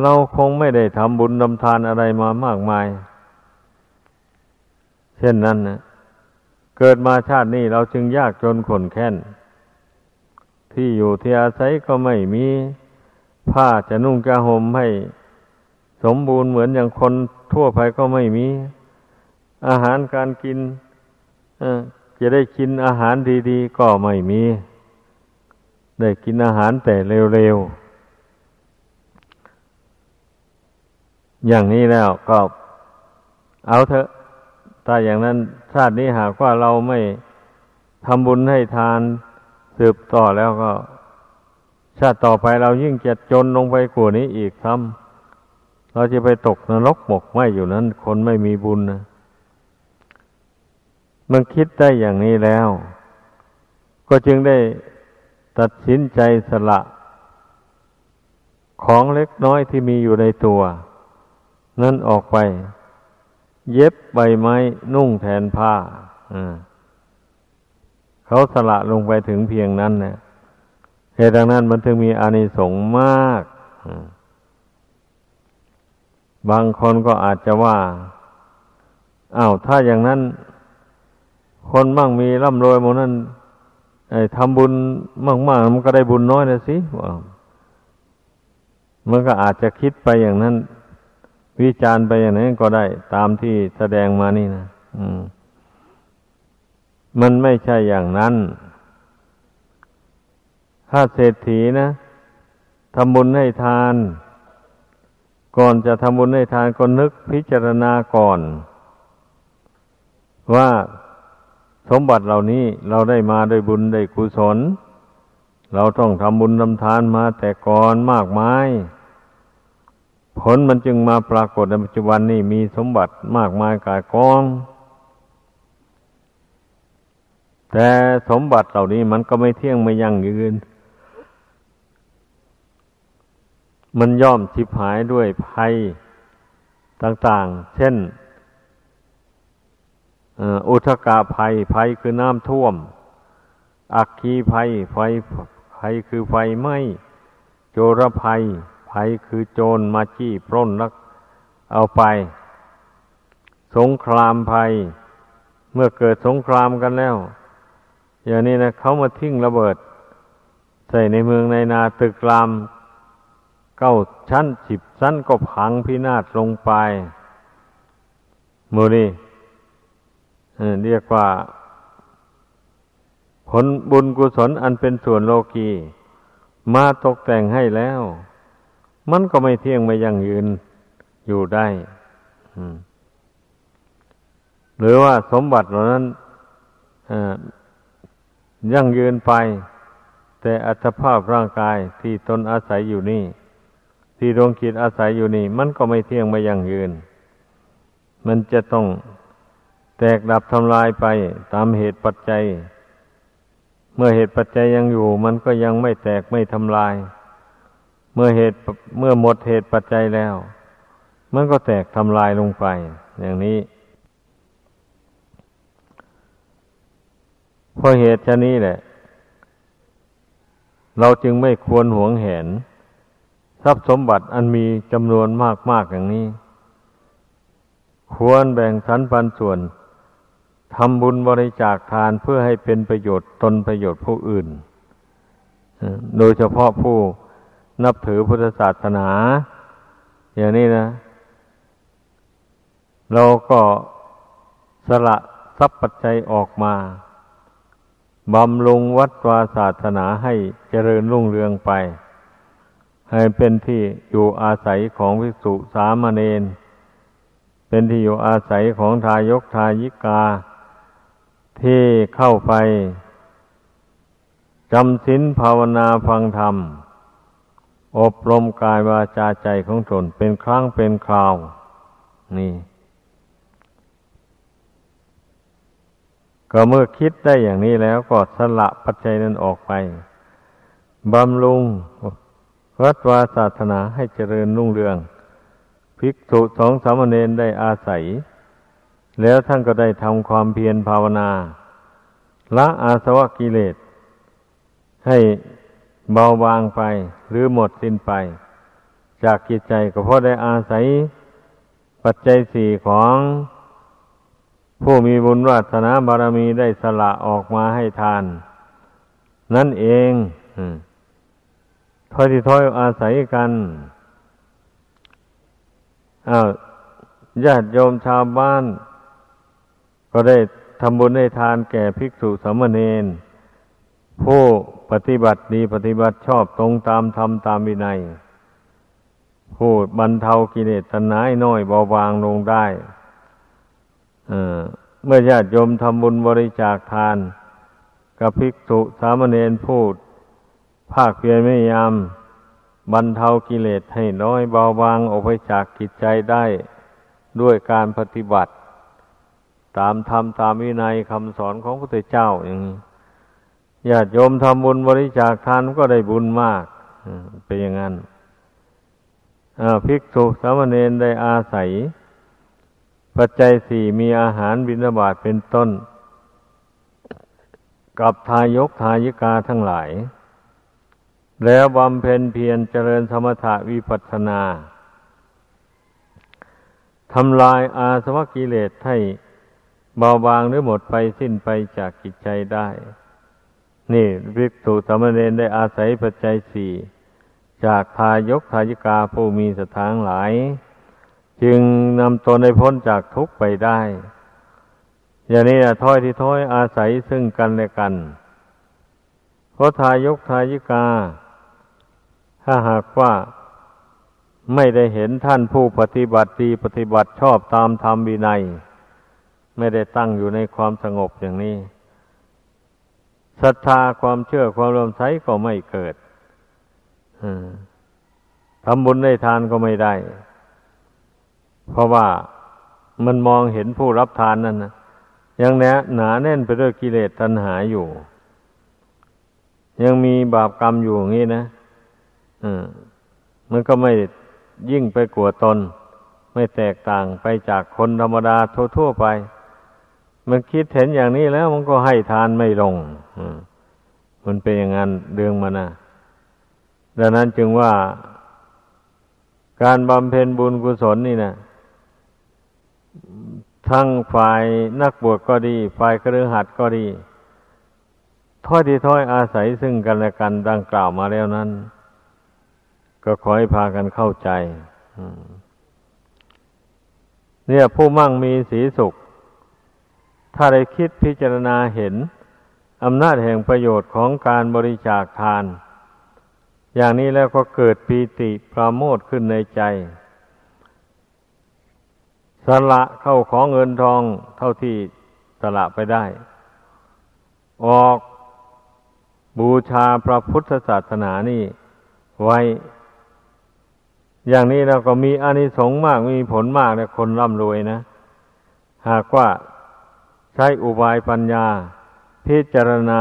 [SPEAKER 1] เราคงไม่ได้ทำบุญทำทานอะไรมามากมาย เช่นนั้นนะเกิดมาชาตินี้เราจึงยากจนขนแค้นที่อยู่ที่อาศัยก็ไม่มีผ้าจะนุ่งจะห่มให้สมบูรณ์เหมือนอย่างคนทั่วไปก็ไม่มี อาหารการกินจะได้กินอาหารดี ๆ ก็ไม่มี ได้กินอาหารแต่เร็วๆ อย่างนี้แล้วก็เอาเถอะ ถ้าอย่างนั้นชาตินี้หากว่าเราไม่ทำบุญให้ทานสืบต่อแล้วก็ ชาติต่อไปเรายิ่งจะจนลงไปกว่านี้อีกทำเราจะไปตกนรกหมกไหมอยู่นั้น คนไม่มีบุญนะมันคิดได้อย่างนี้แล้ว ก็จึงได้ ตัดสินใจสละ ของเล็กน้อยที่มีอยู่ในตัว นั่นออกไป เย็บใบไม้นุ่งแทนผ้าเขาสละลงไปถึงเพียงนั้นเนี่ยเหตุดังนั้นมันถึงมีอานิสงส์มากบางคนก็อาจจะว่าอ้าวถ้าอย่างนั้น คนมั่งมีร่ำรวยหมดนั้น ทำบุญมากๆมันก็ได้บุญน้อยนะสิมันก็อาจจะคิดไปอย่างนั้น วิจารณ์ไปอย่างนั้นก็ได้ ตามที่แสดงมานี่นะมมันไม่ใช่อย่างนั้น ถ้าเศรษฐีนะทำบุญให้ทาน ก่อนจะทำบุญให้ทานก็นึกพิจารณาก่อน ว่า สมบัติเหล่านี้เราได้มาด้วยบุญได้กุศล เราต้องทำบุญทำทานมาแต่ก่อนมากมาย ผลมันจึงมาปรากฏในปัจจุบันนี้มีสมบัติมากมายกายกอง แต่สมบัติเหล่านี้มันก็ไม่เที่ยงไม่ยั่งยืน มันย่อมชิบหายด้วยภัยต่าง ๆ เช่น อุทกาภัยภัยคือน้ำท่วม อักคีภัยไฟภัยคือไฟไหม้โจรภัยภัยคือโจรมาจี้ปล้นนักเอาไป สงครามภัย เมื่อเกิดสงครามกันแล้ว อย่างนี้นะเขามาทิ้งระเบิด ใส่ในเมืองในนาตึกราม เก้าชั้นสิบชั้นก็พังพินาศลงไปมูนี่ เรียกว่า ผลบุญกุศลอันเป็นส่วนโลกีมาตกแต่งให้แล้ว มันก็ไม่เที่ยงไม่ยั่งยืนอยู่ได้หรือว่าสมบัติเหล่านั้นยั่งยืนไป แต่อัตภาพร่างกายที่ตนอาศัยอยู่นี่ ที่ดวงคิดอาศัยอยู่นี่ มันก็ไม่เที่ยงไม่ยั่งยืน มันจะต้อง แตกดับทำลายไปตามเหตุปัจจัย เมื่อเหตุปัจจัยยังอยู่ มันก็ยังไม่แตกไม่ทำลาย เมื่อเหตุเมื่อหมดเหตุปัจจัยแล้ว มันก็แตกทำลายลงไป อย่างนี้เพราะเหตุชนี้แหละ เราจึงไม่ควรหวงแหนทรัพย์สมบัติอันมีจำนวนมากๆอย่างนี้ ควรแบ่งสรรปันส่วน ทำบุญบริจาคทานเพื่อให้เป็นประโยชน์ตนประโยชน์ผู้อื่น โดยเฉพาะผู้นับถือพุทธศาสนา อย่างนี้นะ เราก็สละทรัพย์ปัจจัยออกมาบำรุงวัดวาศาสนาให้เจริญรุ่งเรืองไป ให้เป็นที่อยู่อาศัยของวิสุสามเณรเป็นที่อยู่อาศัยของทายกทายิกา ที่เข้าไปจำศีลภาวนาฟังธรรม อบรมกายวาจาใจของตนเป็นครั้งเป็นคราว นี่ ก็เมื่อคิดได้อย่างนี้แล้วก็สละปัจจัยนั้นออกไปบำรุงวัดวาศาสนาให้เจริญรุ่งเรือง ภิกษุสองสามเณรได้อาศัย แล้วท่านก็ได้ทำความเพียรภาวนา ละอาสวะกิเลส ให้เบาบางไปหรือหมดสิ้นไป จากกิจใจก็เพราะได้อาศัย ปัจจัยสี่ของผู้มีบุญวาสนาบารมีได้สละออกมาให้ทาน นั่นเองทอยที่ทอยอาศัยกันอาญาติโยมชาวบ้าน ก็ได้ทำบุญให้ทานแก่ภิกษุสามเณรผู้ปฏิบัติดีปฏิบัติชอบตรงตามธรรมตามวินัยผู้บรรเทากิเลสตัณหาน้อยเบาบางลงได้เมื่อญาติโยมทำบุญบริจาคทานกับภิกษุสามเณรพูดภาคเพียรไม่ยามบรรเทากิเลสให้น้อยเบาบางออกไปจากกิจใจได้ด้วยการปฏิบัติ ตามธรรมตามวินัยคำสอนของพระพุทธเจ้าอย่างนี้ญาติโยมทำบุญบริจาคทานก็ได้บุญมากเป็นอย่างนั้นภิกษุสามเณรได้อาศัย ปัจจัยสี่มีอาหารบิณฑบาตเป็นต้น กับทายกทายิกาทั้งหลาย แล้วบำเพ็ญเพียรเจริญสมถะวิปัสสนาทำลายอาสวะกิเลสให้ เบาบางหรือหมดไปสิ้นไปจากกิจใจได้ นี่วิกษุสมณเณรได้อาศัยปัจจัยสี่จากทายกทายิกาผู้มีสถานหลาย จึงนำตนในพ้นจากทุกข์ไปได้ อย่างนี้นะถ้อยที่ถ้อยอาศัยซึ่งกันและกัน เพราะทายกทายิกา ถ้าหากว่าไม่ได้เห็นท่านผู้ปฏิบัติดีปฏิบัติชอบตามธรรมวินัย ไม่ได้ตั้งอยู่ในความสงบอย่างนี้ศรัทธาความเชื่อความรวมใสก็ไม่เกิดทำบุญได้ทานก็ไม่ได้ เพราะว่ามันมองเห็นผู้รับทานนั่นนะยังแน่หนาแน่นไปด้วยกิเลสตัณหาอยู่ ยังมีบาปกรรมอยู่อย่างนี้นะมมันก็ไม่ยิ่งไปกลัวตน ไม่แตกต่างไปจากคนธรรมดาทั่วๆไป มันคิดเห็นอย่างนี้แล้วมันก็ให้ทานไม่ลงมันเป็นอย่างนั้นเรื่องมันนะดังนั้นจึงว่าการบำเพ็ญบุญกุศลนี่นะทั้งฝ่ายนักบวชก็ดี ฝ่ายครือหัดก็ดีถ้อยทีถ้อยอาศัยซึ่งกันและกันดังกล่าวมาแล้วนั้น ก็ขอให้พากันเข้าใจเนี่ยผู้มั่งมีสีสุข ถ้าได้คิดพิจารณาเห็นอำนาจแห่งประโยชน์ของการบริจาคทาน อย่างนี้แล้วก็เกิดปีติปราโมทขึ้นในใจ สละเข้าของเงินทองเท่าที่สละไปได้ ออกบูชาพระพุทธศาสนานี่ไว้ อย่างนี้เราก็มีอานิสงส์มากมีผลมากนะคนร่ำรวยนะ หากว่า ใช้อุบายปัญญา พิจารณา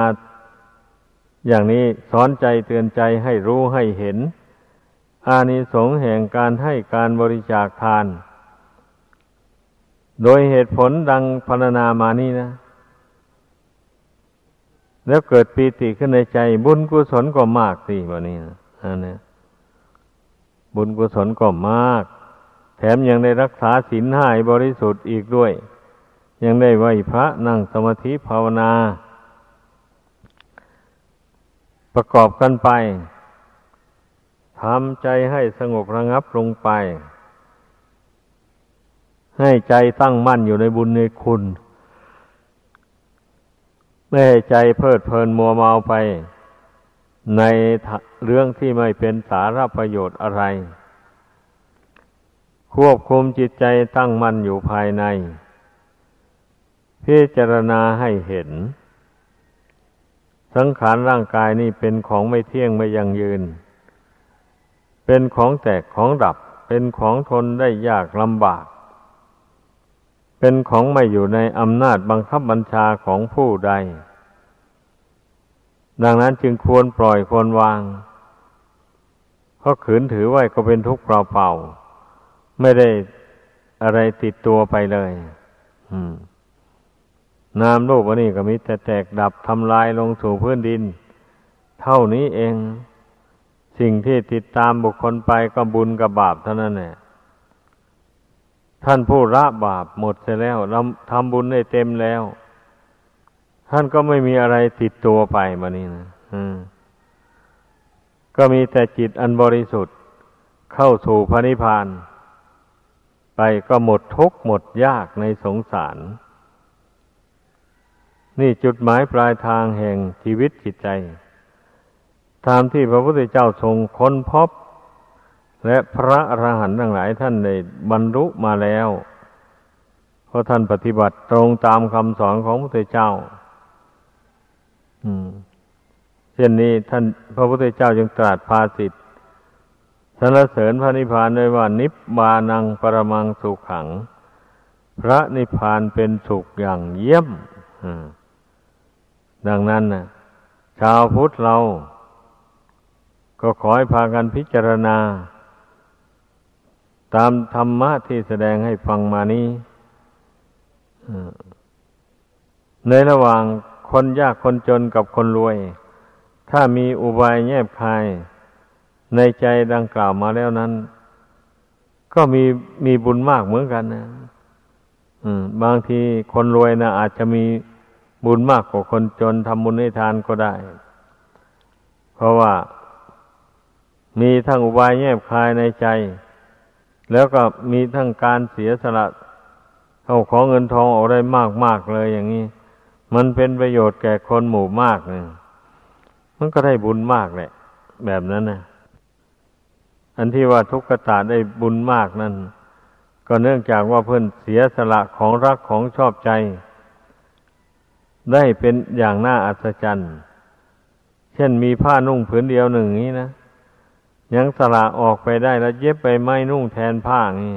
[SPEAKER 1] อย่างนี้สอนใจเตือนใจให้รู้ให้เห็น อานิสงส์แห่งการให้การบริจาคทาน โดยเหตุผลดังพรรณนามานี้นะ แล้วเกิดปีติขึ้นในใจ บุญกุศลก็มากสิวันนี้นะอันนี้บุญกุศลก็มาก แถมยังได้รักษาศีลห้าบริสุทธิ์อีกด้วย ยังได้ไหวพระนั่งสมาธิภาวนา ประกอบกันไปทำใจให้สงบระงับลงไป ให้ใจตั้งมั่นอยู่ในบุญในคุณ ไม่ให้ใจเพลิดเพลินมัวเมาไป ในเรื่องที่ไม่เป็นสาระประโยชน์อะไร ควบคุมจิตใจตั้งมั่นอยู่ภายใน พิจารณาให้เห็น สังขารร่างกายนี่เป็นของไม่เที่ยงไม่ยั่งยืน เป็นของแตกของดับ เป็นของทนได้ยากลำบาก เป็นของไม่อยู่ในอำนาจบังคับบัญชาของผู้ใด ดังนั้นจึงควรปล่อยควรวางเพราะขืนถือไว้ก็เป็นทุกข์เปล่าๆไม่ได้อะไรติดตัวไปเลย นามโลกอันนี้ก็มีแต่แตกดับทำลายลงสู่พื้นดิน เท่านี้เอง สิ่งที่ติดตามบุคคลไปก็บุญกับบาปเท่านั้นแหละท่านผู้ละบาปหมดเสียแล้วทำบุญได้เต็มแล้ว ท่านก็ไม่มีอะไรติดตัวไปมานี่นะก็มีแต่จิตอันบริสุทธิ์เข้าสู่พระนิพพาน ไปก็หมดทุกข์หมดยากในสงสาร นี่จุดหมายปลายทางแห่งชีวิตจิตใจ ตามที่พระพุทธเจ้าทรงค้นพบ และพระอรหันต์ทั้งหลายท่านได้บรรลุมาแล้ว เพราะท่านปฏิบัติตรงตามคำสอนของพระพุทธเจ้าเช่นนี้ท่านพระพุทธเจ้าจึงตรัสภาสิทธิ์สรรเสริญพระนิพพานด้วยว่านิบานังปรมังสุขขัง พระนิพพานเป็นสุขอย่างเยี่ยม ดังนั้นนะชาวพุทธเรา ก็ขอให้พากันพิจารณา ตามธรรมะที่แสดงให้ฟังมานี้ในระหว่างคนยากคนจนกับคนรวย ถ้ามีอุบายแยบคาย ในใจดังกล่าวมาแล้วนั้น ก็มีมีบุญมากเหมือนกันนะบางทีคนรวยนะอาจจะมี บุญมากกว่าคนจนทำบุญให้ทานก็ได้ เพราะว่ามีทั้งอุบายแยบคายในใจ แล้วก็มีทั้งการเสียสละเอาของเงินทองออกได้มากมากเลยอย่างนี้ มันเป็นประโยชน์แก่คนหมู่มากเนี่ยมันก็ได้บุญมากแหละ แบบนั้นนะอันที่ว่าทุกขตาได้บุญมากนั่น ก็เนื่องจากว่าเพื่อนเสียสละของรักของชอบใจ ได้เป็นอย่างน่าอัศจรรย์ เช่นมีผ้านุ่งผืนเดียวหนึ่งนี้นะ ยังสละออกไปได้แล้วเย็บไปไม่นุ่งแทนผ้านี่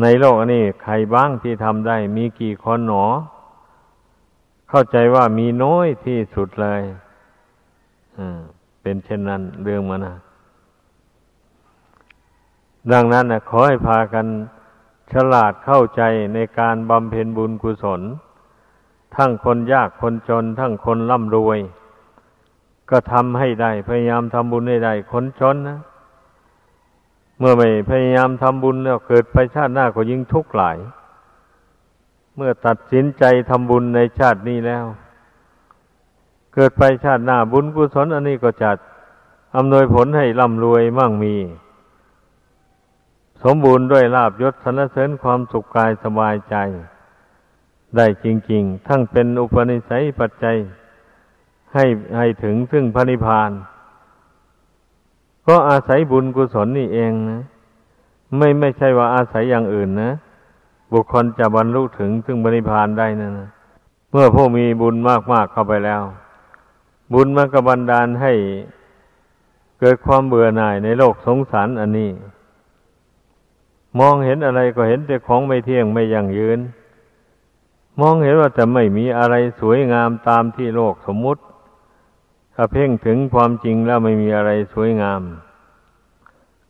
[SPEAKER 1] ในโลกนี้ใครบ้างที่ทำได้ มีกี่คนหนอ เข้าใจว่ามีน้อยที่สุดเลยเป็นเช่นนั้นเรื่องมันนะดังนั้นนะขอให้พากันฉลาดเข้าใจในการบำเพ็ญบุญกุศล ทั้งคนยากคนจน ทั้งคนร่ำรวย ก็ทำให้ได้ พยายามทำบุญให้ได้ คนจนนะ เมื่อไม่พยายามทำบุญแล้วเกิดไปชาติหน้าก็ยิ่งทุกข์หลาย เมื่อตัดสินใจทำบุญในชาตินี้แล้ว เกิดไปชาติหน้าบุญกุศลอันนี้ก็จัดอำนวยผลให้ร่ำรวยมั่งมี สมบูรณ์ด้วยลาบยศสรรเสริญความสุขกายสบายใจ ได้จริง ๆ ทั้งเป็นอุปนิสัยปัจจัย ให้ให้ถึงซึ่งพระนิพพาน ก็อาศัยบุญกุศลนี่เองนะ ไม่ไม่ใช่ว่าอาศัยอย่างอื่นนะ บุคคลจะบรรลุถึงซึ่งบริพานได้นะนะเมื่อผู้มีบุญมากๆเข้าไปแล้ว บุญมันก็บันดาลให้เกิดความเบื่อหน่ายในโลกสงสารอันนี้ มองเห็นอะไรก็เห็นแต่ของไม่เที่ยงไม่ยั่งยืน มองเห็นว่าจะไม่มีอะไรสวยงามตามที่โลกสมมุติ ถ้าเพ่งถึงความจริงแล้วไม่มีอะไรสวยงาม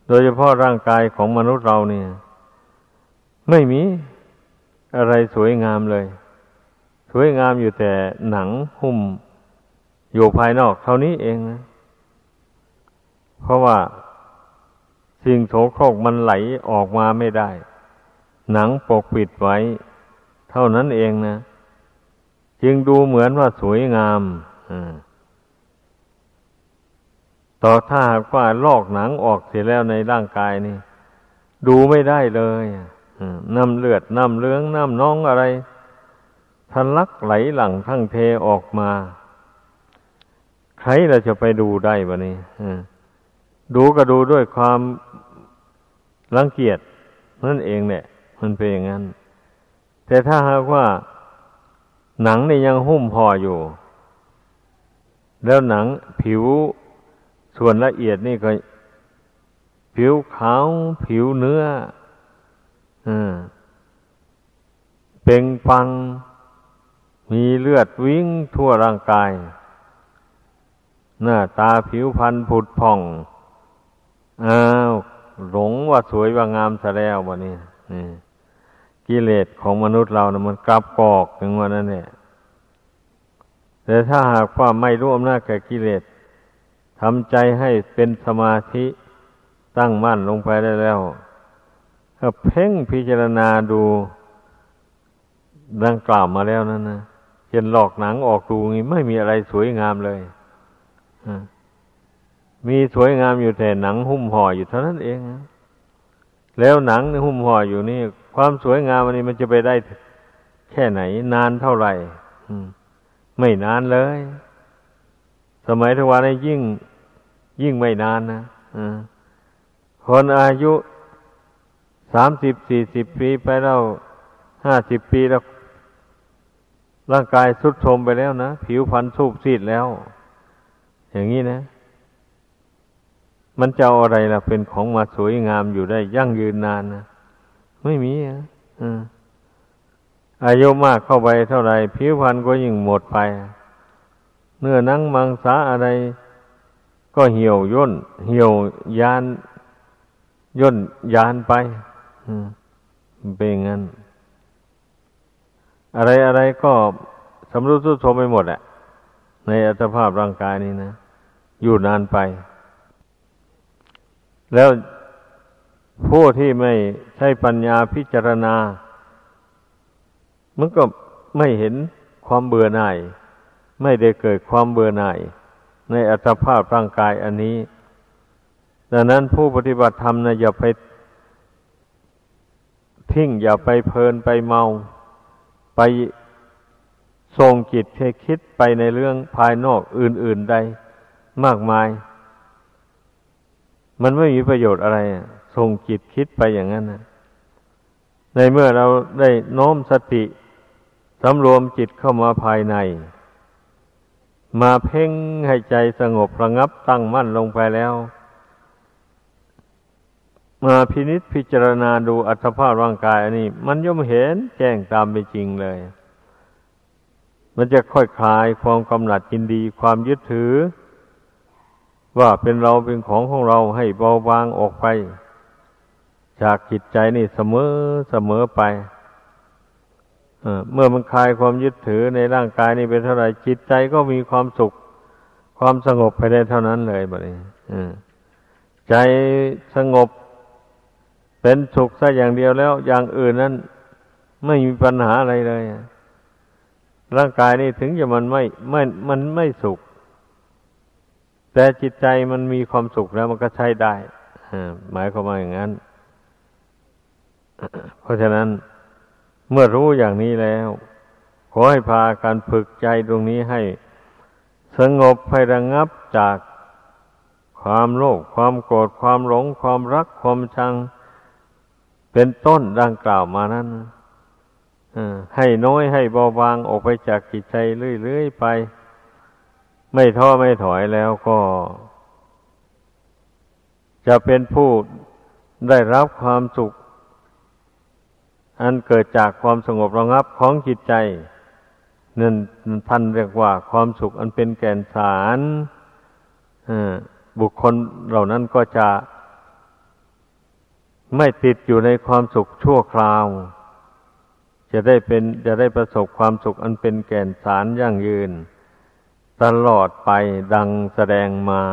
[SPEAKER 1] โดยเฉพาะร่างกายของมนุษย์เราเนี่ย ไม่มีอะไรสวยงามเลย สวยงามอยู่แต่หนังหุ้ม อยู่ภายนอกเท่านี้เองนะเพราะว่าสิ่งโสโครกมันไหลออกมาไม่ได้ หนังปกปิดไว้ ท่านั้นเองนะ จึงดูเหมือนว่าสวยงามต่อถ้าหากว่าลอกหนังออกเสียแล้วในร่างกายนี่ ดูไม่ได้เลยน้ำเลือดน้ำเลืองน้ำน้องอะไรทะลักไหลหลังทั้งเทออกมา ใครเราจะไปดูได้บะนี้ดูก็ดูด้วยความรังเกียจนั่นเองเนี่ยมันเป็นอย่างนั้น แต่ถ้าหากว่าหนังนี่ยังหุ้มห่ออยู่ แล้วหนังผิวส่วนละเอียดนี่ก็ ผิวขาว ผิวเนื้ออเป่งปัง มีเลือดวิ่งทั่วร่างกาย หน้าตาผิวพรรณผุดผ่องอ้าวหลงว่าสวยว่างามซะแล้ววะนี่นี่ กิเลสของมนุษย์เรานะมันกลับกอกถึงวันนั้นเนี่ยแต่ถ้าหากว่าไม่รู้อำนาจแก่กิเลสทำใจให้เป็นสมาธิตั้งมั่นลงไปได้แล้วก็เพ่งพิจารณาดูดังกล่าวมาแล้วนั่นนะเห็นหลอกหนังออกดูงี้ไม่มีอะไรสวยงามเลยมีสวยงามอยู่แต่หนังหุ้มห่ออยู่เท่านั้นเอง แล้วหนังหุ้มห่ออยู่นี่ ความสวยงามอันนี้มันจะไปได้แค่ไหน นานเท่าไหร่ไม่นานเลย สมัยทวารนี้ยิ่ง ยิ่งไม่นานนะคนอายุสามสิบสี่สิบปีไปแล้วห้าสิบปีแล้ว ร่างกายสุดโทรมไปแล้วนะ ผิวพรรณสูบซีดแล้ว อย่างนี้นะ มันจะอาอะไรล่ะ เป็นของมาสวยงามอยู่ได้ยั่งยืนนานนะ ไม่มีอะอายุมากเข้าไปเท่าไรผิวพรรณก็ยิ่งหมดไป เนื้อนังมังสาอะไร ก็เหี่ยวย่น เหี่ยวยานย่นยานไปเป็นงั้น อะไรอะไรก็สำรุดสุดโทมไปหมดแหละในอัตภาพร่างกายนี้นะ อยู่นานไป แล้ว ผู้ที่ไม่ใช่ปัญญาพิจารณา มันก็ไม่เห็นความเบื่อหน่าย ไม่ได้เกิดความเบื่อหน่าย ในอัตภาพร่างกายอันนี้ ดังนั้นผู้ปฏิบัติธรรมนะอย่าไปทิ้งอย่าไปเพลินไปเมา ไปทรงจิตให้คิดไปในเรื่องภายนอกอื่น ๆใดมากมาย มันไม่มีประโยชน์อะไร ส่งจิตคิดไปอย่างนั้นนะในเมื่อเราได้น้อมสติสำรวมจิตเข้ามาภายใน มาเพ่งให้ใจสงบระงับตั้งมั่นลงไปแล้ว มาพินิษพิจารณาดูอัตภาพร่างกายอันนี้ มันย่อมเห็นแจ้งตามไปจริงเลย มันจะค่อยคลายความกำหนัดยินดีความยึดถือ ว่าเป็นเราเป็นของของเราให้เบาบางออกไป จากจิตใจนี่เสมอเสมอไปเมื่อมันคลายความยึดถือในร่างกายนี่เป็นเท่าไหร่จิตใจก็มีความสุข ความสงบไปได้เท่านั้นเลยแบบนี้ใจสงบเป็นสุขซะอย่างเดียวแล้ว อย่างอื่นนั้น ไม่มีปัญหาอะไรเลยร่างกายนี่ถึงจะมันไม่ไม่มันไม่สุข แต่จิตใจมันมีความสุขแล้วมันก็ใช้ได้หมายความว่าอย่างนั้น เพราะฉะนั้นเมื่อรู้อย่างนี้แล้ว ขอให้พาการฝึกใจตรงนี้ให้ สงบให้ระงงับจากความโลภความโกรธความหลง ความรักความชัง เป็นต้นดังกล่าวมานั้นให้น้อยให้เบาบางออกไปจากจิตใจเรื่อยๆไป ไม่ท้อไม่ถอยแล้วก็ จะเป็นผู้ได้รับความสุข อันเกิดจากความสงบระงับของจิตใจนั่นท่านเรียกว่าความสุขอันเป็นแก่นสารบุคคลเหล่านั้นก็จะไม่ติดอยู่ในความสุขชั่วคราว จะได้เป็นจะได้ประสบความสุขอันเป็นแก่นสารยั่งยืน ตลอดไปดังแสดงมา